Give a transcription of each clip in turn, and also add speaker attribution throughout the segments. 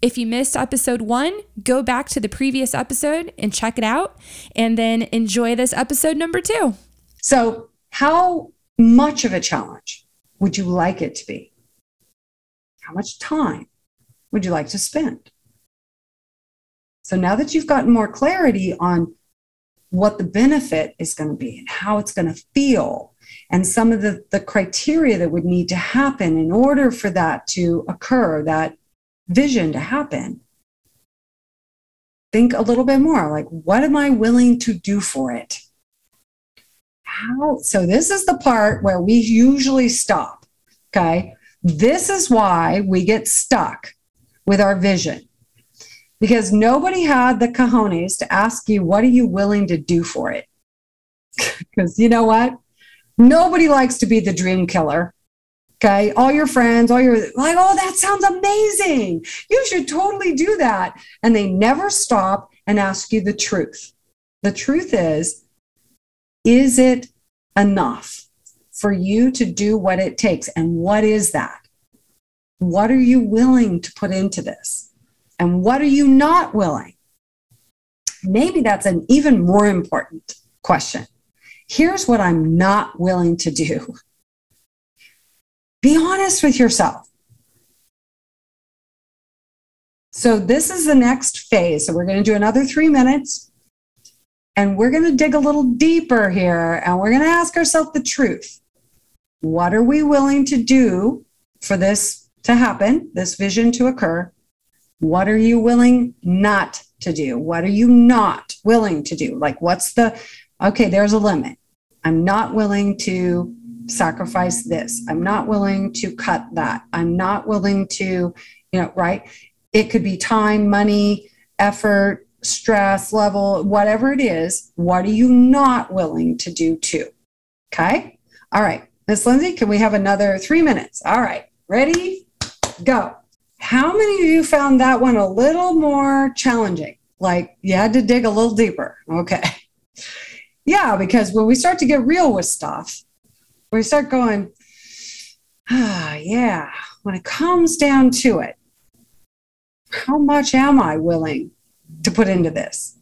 Speaker 1: If you missed episode one, go back to the previous episode and check it out, and then enjoy this episode number two.
Speaker 2: So, how much of a challenge would you like it to be? How much time would you like to spend? So, now that you've gotten more clarity on what the benefit is going to be and how it's going to feel, and some of the, the criteria that would need to happen in order for that to occur, that vision to happen, think a little bit more like, what am I willing to do for it? How? So, this is the part where we usually stop. Okay. This is why we get stuck with our vision because nobody had the cojones to ask you, what are you willing to do for it? Because you know what? Nobody likes to be the dream killer. Okay. All your friends, all your like, oh, that sounds amazing. You should totally do that. And they never stop and ask you the truth. The truth is, is it enough for you to do what it takes? And what is that? What are you willing to put into this? And what are you not willing? Maybe that's an even more important question. Here's what I'm not willing to do. Be honest with yourself. So, this is the next phase. So, we're going to do another three minutes and we're going to dig a little deeper here and we're going to ask ourselves the truth. What are we willing to do for this to happen, this vision to occur? What are you willing not to do? What are you not willing to do? Like, what's the, okay, there's a limit. I'm not willing to sacrifice this. I'm not willing to cut that. I'm not willing to, you know, right? It could be time, money, effort, stress level, whatever it is. What are you not willing to do too? Okay. All right. Miss Lindsay, can we have another three minutes? All right. Ready? Go. How many of you found that one a little more challenging? Like you had to dig a little deeper. Okay. Yeah, because when we start to get real with stuff, we start going, ah, yeah, when it comes down to it, how much am I willing to put into this?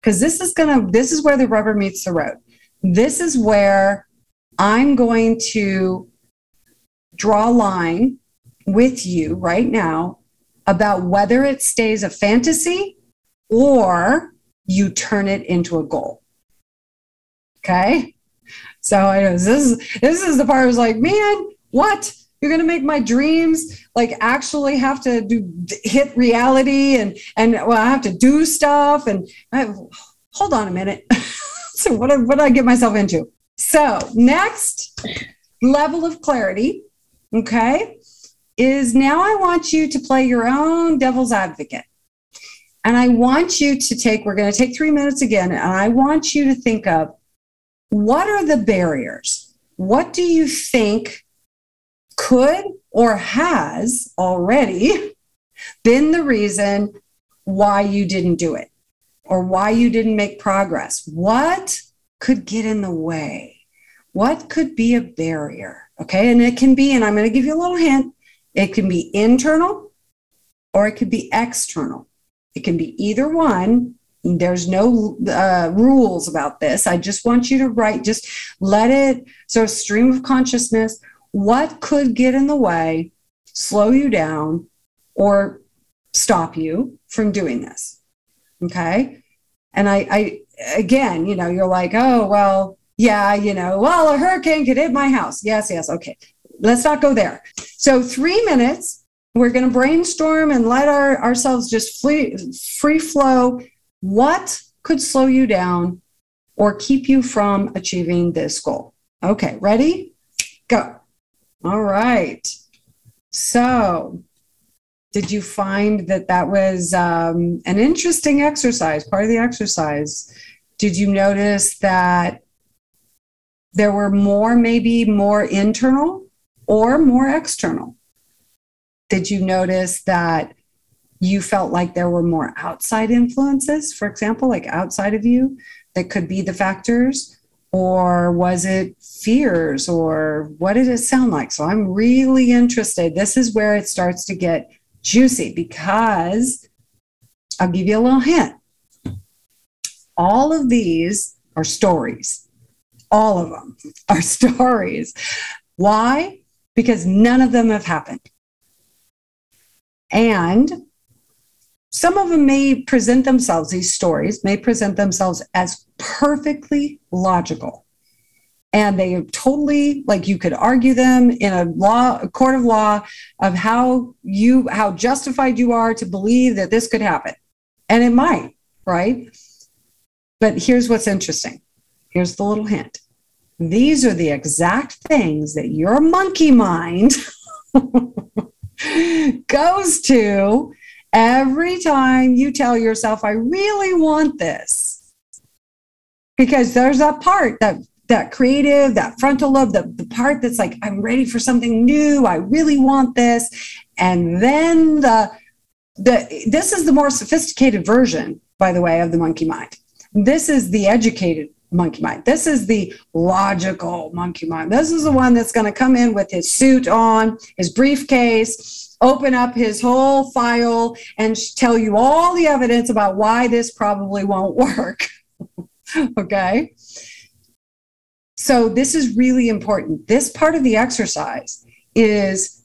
Speaker 2: Because this is going to, this is where the rubber meets the road. This is where I'm going to draw a line with you right now about whether it stays a fantasy or you turn it into a goal. Okay. So I this is this is the part I was like, man, what? You're gonna make my dreams like actually have to do hit reality and and well, I have to do stuff and I, hold on a minute. so what what did I get myself into? So next level of clarity, okay, is now I want you to play your own devil's advocate. And I want you to take, we're going to take three minutes again, and I want you to think of what are the barriers? What do you think could or has already been the reason why you didn't do it or why you didn't make progress? What could get in the way? What could be a barrier? Okay. And it can be, and I'm going to give you a little hint it can be internal or it could be external. It can be either one, there's no uh, rules about this. I just want you to write, just let it sort of stream of consciousness. What could get in the way, slow you down, or stop you from doing this? Okay. And I, I again, you know, you're like, oh, well, yeah, you know, well, a hurricane could hit my house. Yes, yes. Okay. Let's not go there. So, three minutes, we're going to brainstorm and let our, ourselves just free, free flow what could slow you down or keep you from achieving this goal? Okay, ready? Go. All right. So, Did you find that that was um, an interesting exercise, part of the exercise? Did you notice that there were more, maybe more internal or more external? Did you notice that you felt like there were more outside influences, for example, like outside of you, that could be the factors? Or was it fears? Or what did it sound like? So I'm really interested. This is where it starts to get juicy because I'll give you a little hint. All of these are stories. All of them are stories. Why? Because none of them have happened. And some of them may present themselves, these stories may present themselves as perfectly logical. And they totally, like you could argue them in a law, a court of law of how you, how justified you are to believe that this could happen. And it might, right? But here's what's interesting. Here's the little hint. These are the exact things that your monkey mind goes to every time you tell yourself, I really want this. Because there's that part, that that creative, that frontal lobe, the, the part that's like, I'm ready for something new. I really want this. And then the the this is the more sophisticated version, by the way, of the monkey mind. This is the educated monkey mind. This is the logical monkey mind. This is the one that's going to come in with his suit on, his briefcase, open up his whole file, and tell you all the evidence about why this probably won't work. okay. So, this is really important. This part of the exercise is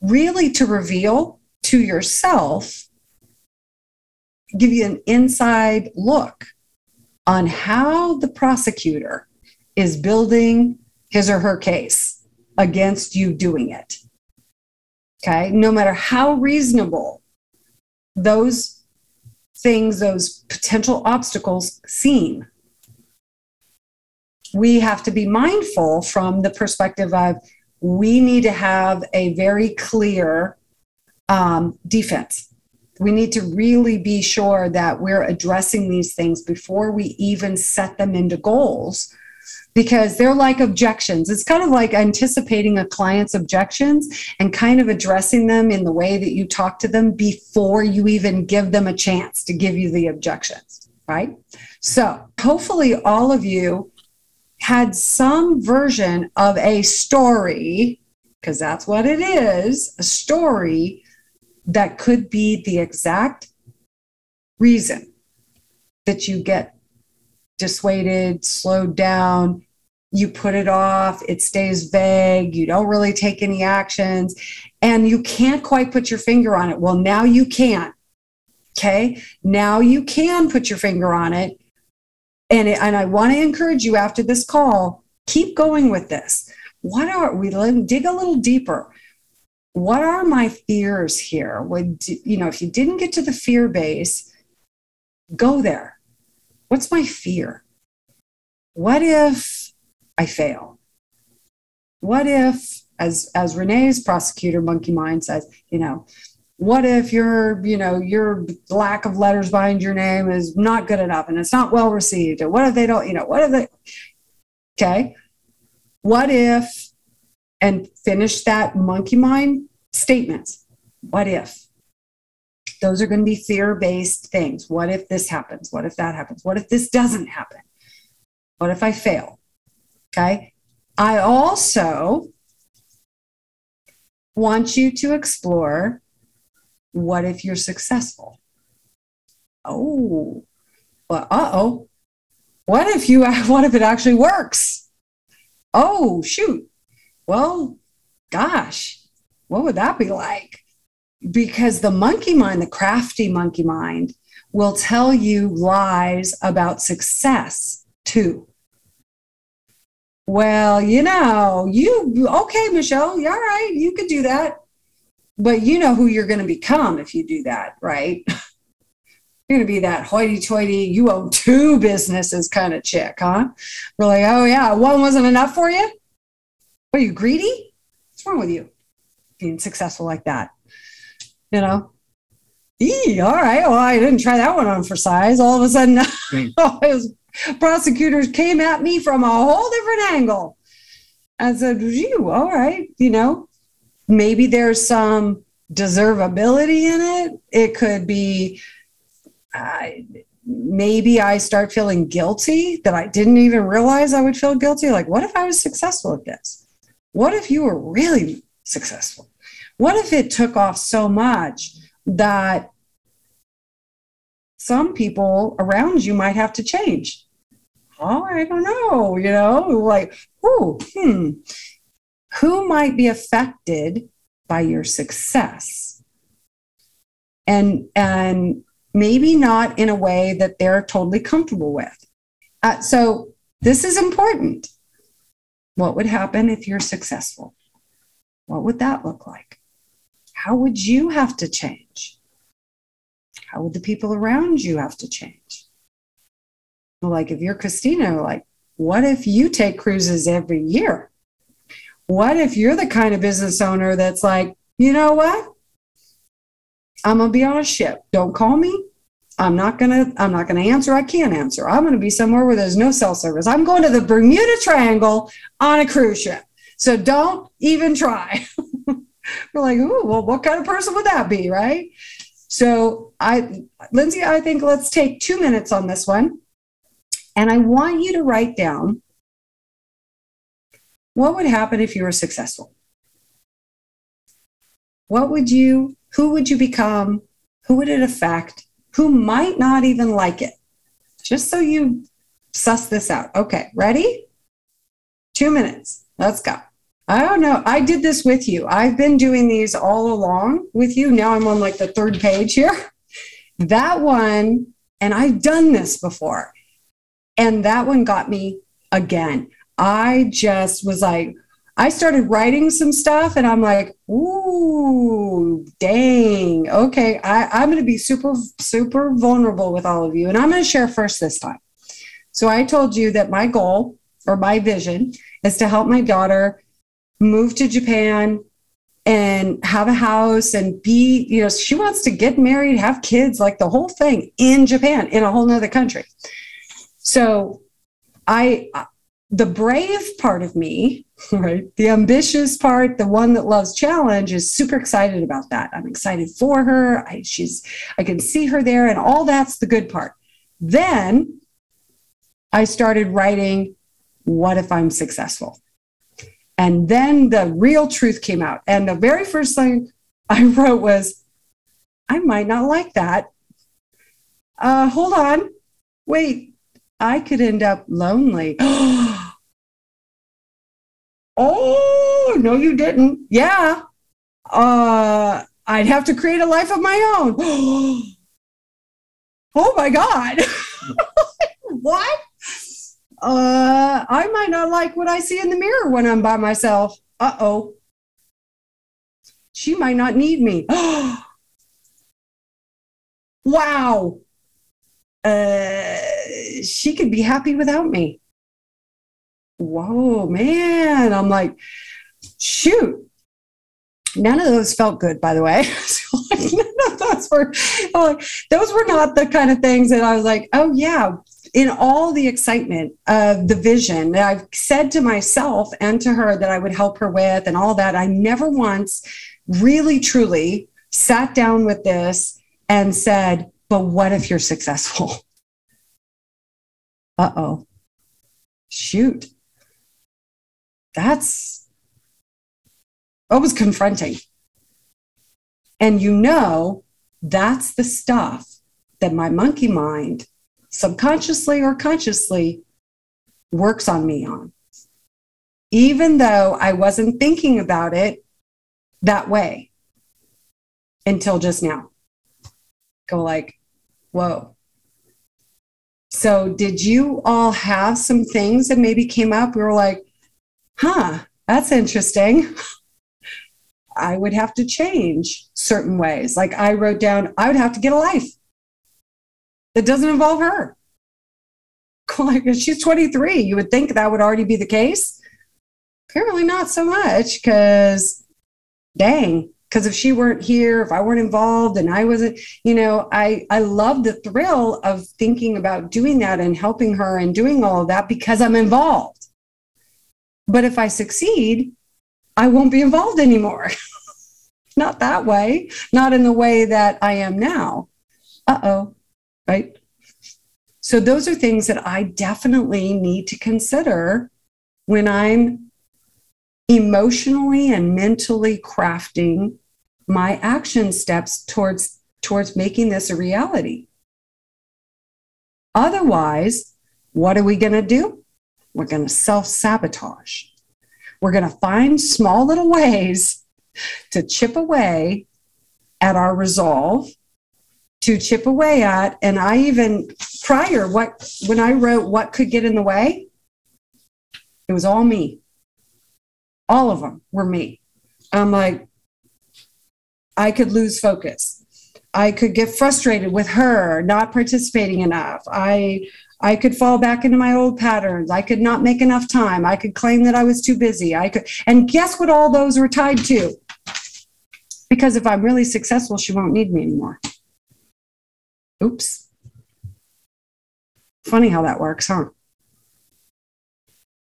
Speaker 2: really to reveal to yourself, give you an inside look on how the prosecutor is building his or her case against you doing it. Okay, no matter how reasonable those things, those potential obstacles seem, we have to be mindful from the perspective of we need to have a very clear um, defense we need to really be sure that we're addressing these things before we even set them into goals because they're like objections. It's kind of like anticipating a client's objections and kind of addressing them in the way that you talk to them before you even give them a chance to give you the objections, right? So, hopefully, all of you had some version of a story, because that's what it is a story that could be the exact reason that you get dissuaded, slowed down, you put it off, it stays vague, you don't really take any actions, and you can't quite put your finger on it. Well, now you can. Okay. Now you can put your finger on it. And, it, and I want to encourage you after this call, keep going with this. What are we dig a little deeper? What are my fears here? Would you know, if you didn't get to the fear base, go there. What's my fear? What if I fail? What if, as as Renee's prosecutor monkey mind says, you know, what if your, you know, your lack of letters behind your name is not good enough and it's not well received? And what if they don't, you know, what if they okay? What if and finish that monkey mind statements. What if? Those are going to be fear based things. What if this happens? What if that happens? What if this doesn't happen? What if I fail? Okay. I also want you to explore what if you're successful? Oh, well, uh oh. What if you, what if it actually works? Oh, shoot. Well, gosh, what would that be like? Because the monkey mind, the crafty monkey mind, will tell you lies about success too. Well, you know, you, okay, Michelle, you're all right, you could do that. But you know who you're going to become if you do that, right? you're going to be that hoity toity, you own two businesses kind of chick, huh? We're like, oh, yeah, one wasn't enough for you? Are you greedy? What's wrong with you? being successful like that. you know. Eee, all right. Well, I didn't try that one on for size. All of a sudden, his prosecutors came at me from a whole different angle. I said, "You all right? You know, maybe there's some deservability in it. It could be, uh, maybe I start feeling guilty that I didn't even realize I would feel guilty. Like, what if I was successful at this? What if you were really successful? What if it took off so much that some people around you might have to change? Oh, I don't know, you know, like, oh, hmm, who might be affected by your success? And and maybe not in a way that they're totally comfortable with. Uh, so this is important. What would happen if you're successful? What would that look like? How would you have to change? How would the people around you have to change? Like if you're Christina, like, what if you take cruises every year? What if you're the kind of business owner that's like, you know what? I'm gonna be on a ship. Don't call me. I'm not gonna. I'm not gonna answer. I can't answer. I'm gonna be somewhere where there's no cell service. I'm going to the Bermuda Triangle on a cruise ship. So don't even try. We're like, ooh, well, what kind of person would that be, right? So I, Lindsay, I think let's take two minutes on this one, and I want you to write down what would happen if you were successful. What would you who would you become? Who would it affect? Who might not even like it? Just so you suss this out. Okay, ready? Two minutes. Let's go. I don't know. I did this with you. I've been doing these all along with you. Now I'm on like the third page here. That one, and I've done this before, and that one got me again. I just was like, I started writing some stuff and I'm like, ooh, dang. Okay, I, I'm going to be super, super vulnerable with all of you. And I'm going to share first this time. So I told you that my goal or my vision is to help my daughter move to Japan and have a house and be, you know, she wants to get married, have kids, like the whole thing in Japan, in a whole nother country. So I, the brave part of me, right? The ambitious part, the one that loves challenge, is super excited about that. I'm excited for her. I, she's, I can see her there, and all that's the good part. Then I started writing, What if I'm successful? And then the real truth came out. And the very first thing I wrote was, I might not like that. Uh, hold on. Wait, I could end up lonely. Oh, no, you didn't. Yeah. Uh, I'd have to create a life of my own. oh my God. what? Uh, I might not like what I see in the mirror when I'm by myself. Uh oh. She might not need me. wow. Uh, she could be happy without me whoa, man. I'm like, shoot. None of those felt good, by the way. none of those were like, those were not the kind of things that I was like, oh yeah. In all the excitement of the vision that I've said to myself and to her that I would help her with and all that, I never once really truly sat down with this and said, but what if you're successful? Uh oh. Shoot that's what was confronting. And you know, that's the stuff that my monkey mind, subconsciously or consciously, works on me on. Even though I wasn't thinking about it that way until just now. Go like, whoa. So, did you all have some things that maybe came up? We were like, huh, that's interesting. I would have to change certain ways. Like I wrote down, I would have to get a life that doesn't involve her. Like she's 23. You would think that would already be the case. Apparently not so much because dang, because if she weren't here if i weren't involved and i wasn't you know i i love the thrill of thinking about doing that and helping her and doing all of that because i'm involved but if i succeed i won't be involved anymore. Not that way. Not in the way that i am now. Uh-oh. Right. So those are things that i definitely need to consider when i'm emotionally and mentally crafting my action steps towards towards making this a reality. Otherwise what are we going to do we're going to self-sabotage we're going to find small little ways to chip away at our resolve to chip away at and i even prior what when i wrote what could get in the way it was all me all of them were me i'm like I could lose focus. I could get frustrated with her not participating enough. I I could fall back into my old patterns. I could not make enough time. I could claim that I was too busy. I could and guess what all those were tied to? Because if I'm really successful, she won't need me anymore. Oops. Funny how that works, huh?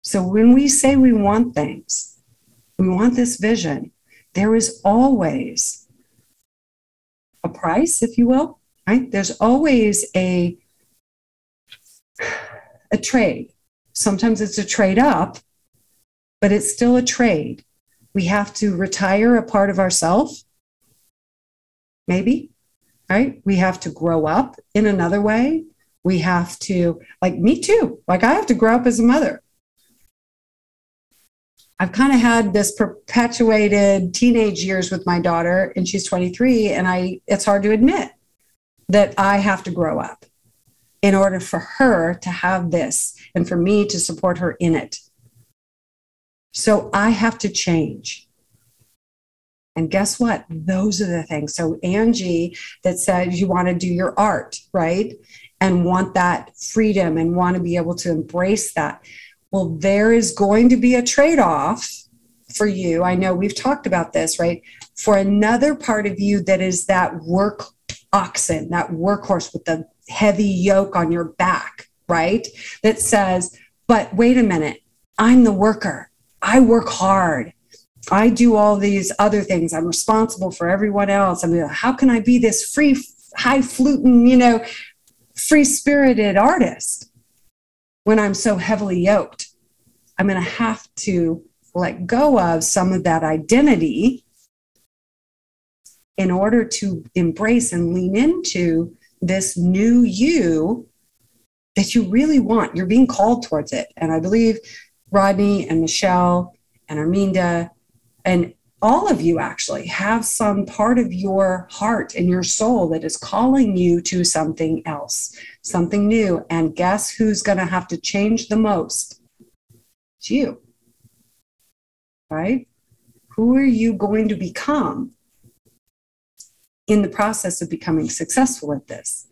Speaker 2: So when we say we want things, we want this vision, there is always a price, if you will, right? There's always a a trade. Sometimes it's a trade up, but it's still a trade. We have to retire a part of ourselves, maybe, right? We have to grow up in another way. We have to, like me too, like I have to grow up as a mother. I've kind of had this perpetuated teenage years with my daughter, and she's 23, and I it's hard to admit that I have to grow up in order for her to have this and for me to support her in it. So I have to change. And guess what? Those are the things. So Angie that says you want to do your art, right? And want that freedom and want to be able to embrace that well, there is going to be a trade off for you. I know we've talked about this, right? For another part of you that is that work oxen, that workhorse with the heavy yoke on your back, right? That says, but wait a minute, I'm the worker. I work hard. I do all these other things. I'm responsible for everyone else. I mean, how can I be this free, high fluting, you know, free spirited artist? when I'm so heavily yoked. I'm going to have to let go of some of that identity in order to embrace and lean into this new you that you really want. You're being called towards it. And I believe Rodney and Michelle and Arminda and all of you actually have some part of your heart and your soul that is calling you to something else, something new. And guess who's going to have to change the most? It's you. Right? Who are you going to become in the process of becoming successful at this?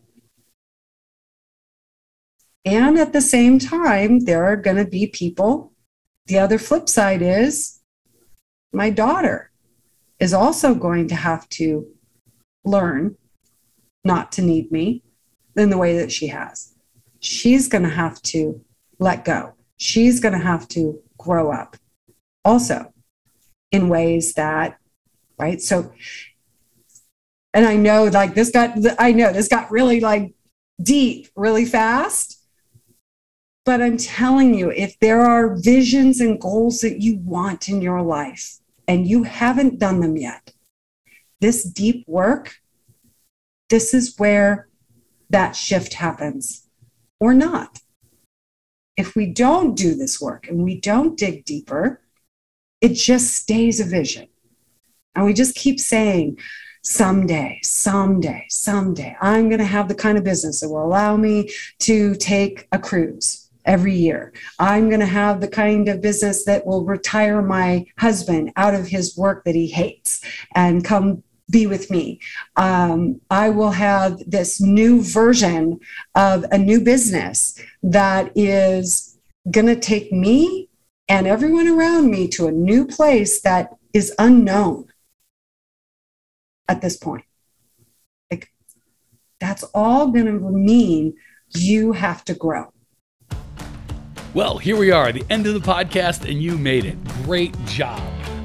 Speaker 2: And at the same time, there are going to be people. The other flip side is my daughter is also going to have to learn not to need me in the way that she has. She's going to have to let go. She's going to have to grow up also in ways that, right? So, and I know like this got, I know this got really like deep really fast. But I'm telling you, if there are visions and goals that you want in your life, and you haven't done them yet, this deep work, this is where that shift happens or not. If we don't do this work and we don't dig deeper, it just stays a vision. And we just keep saying, someday, someday, someday, I'm going to have the kind of business that will allow me to take a cruise every year. I'm going to have the kind of business that will retire my husband out of his work that he hates and come be with me. Um, I will have this new version of a new business that is going to take me and everyone around me to a new place that is unknown. At this point. Like, that's all going to mean you have to grow.
Speaker 3: Well, here we are, the end of the podcast, and you made it. Great job.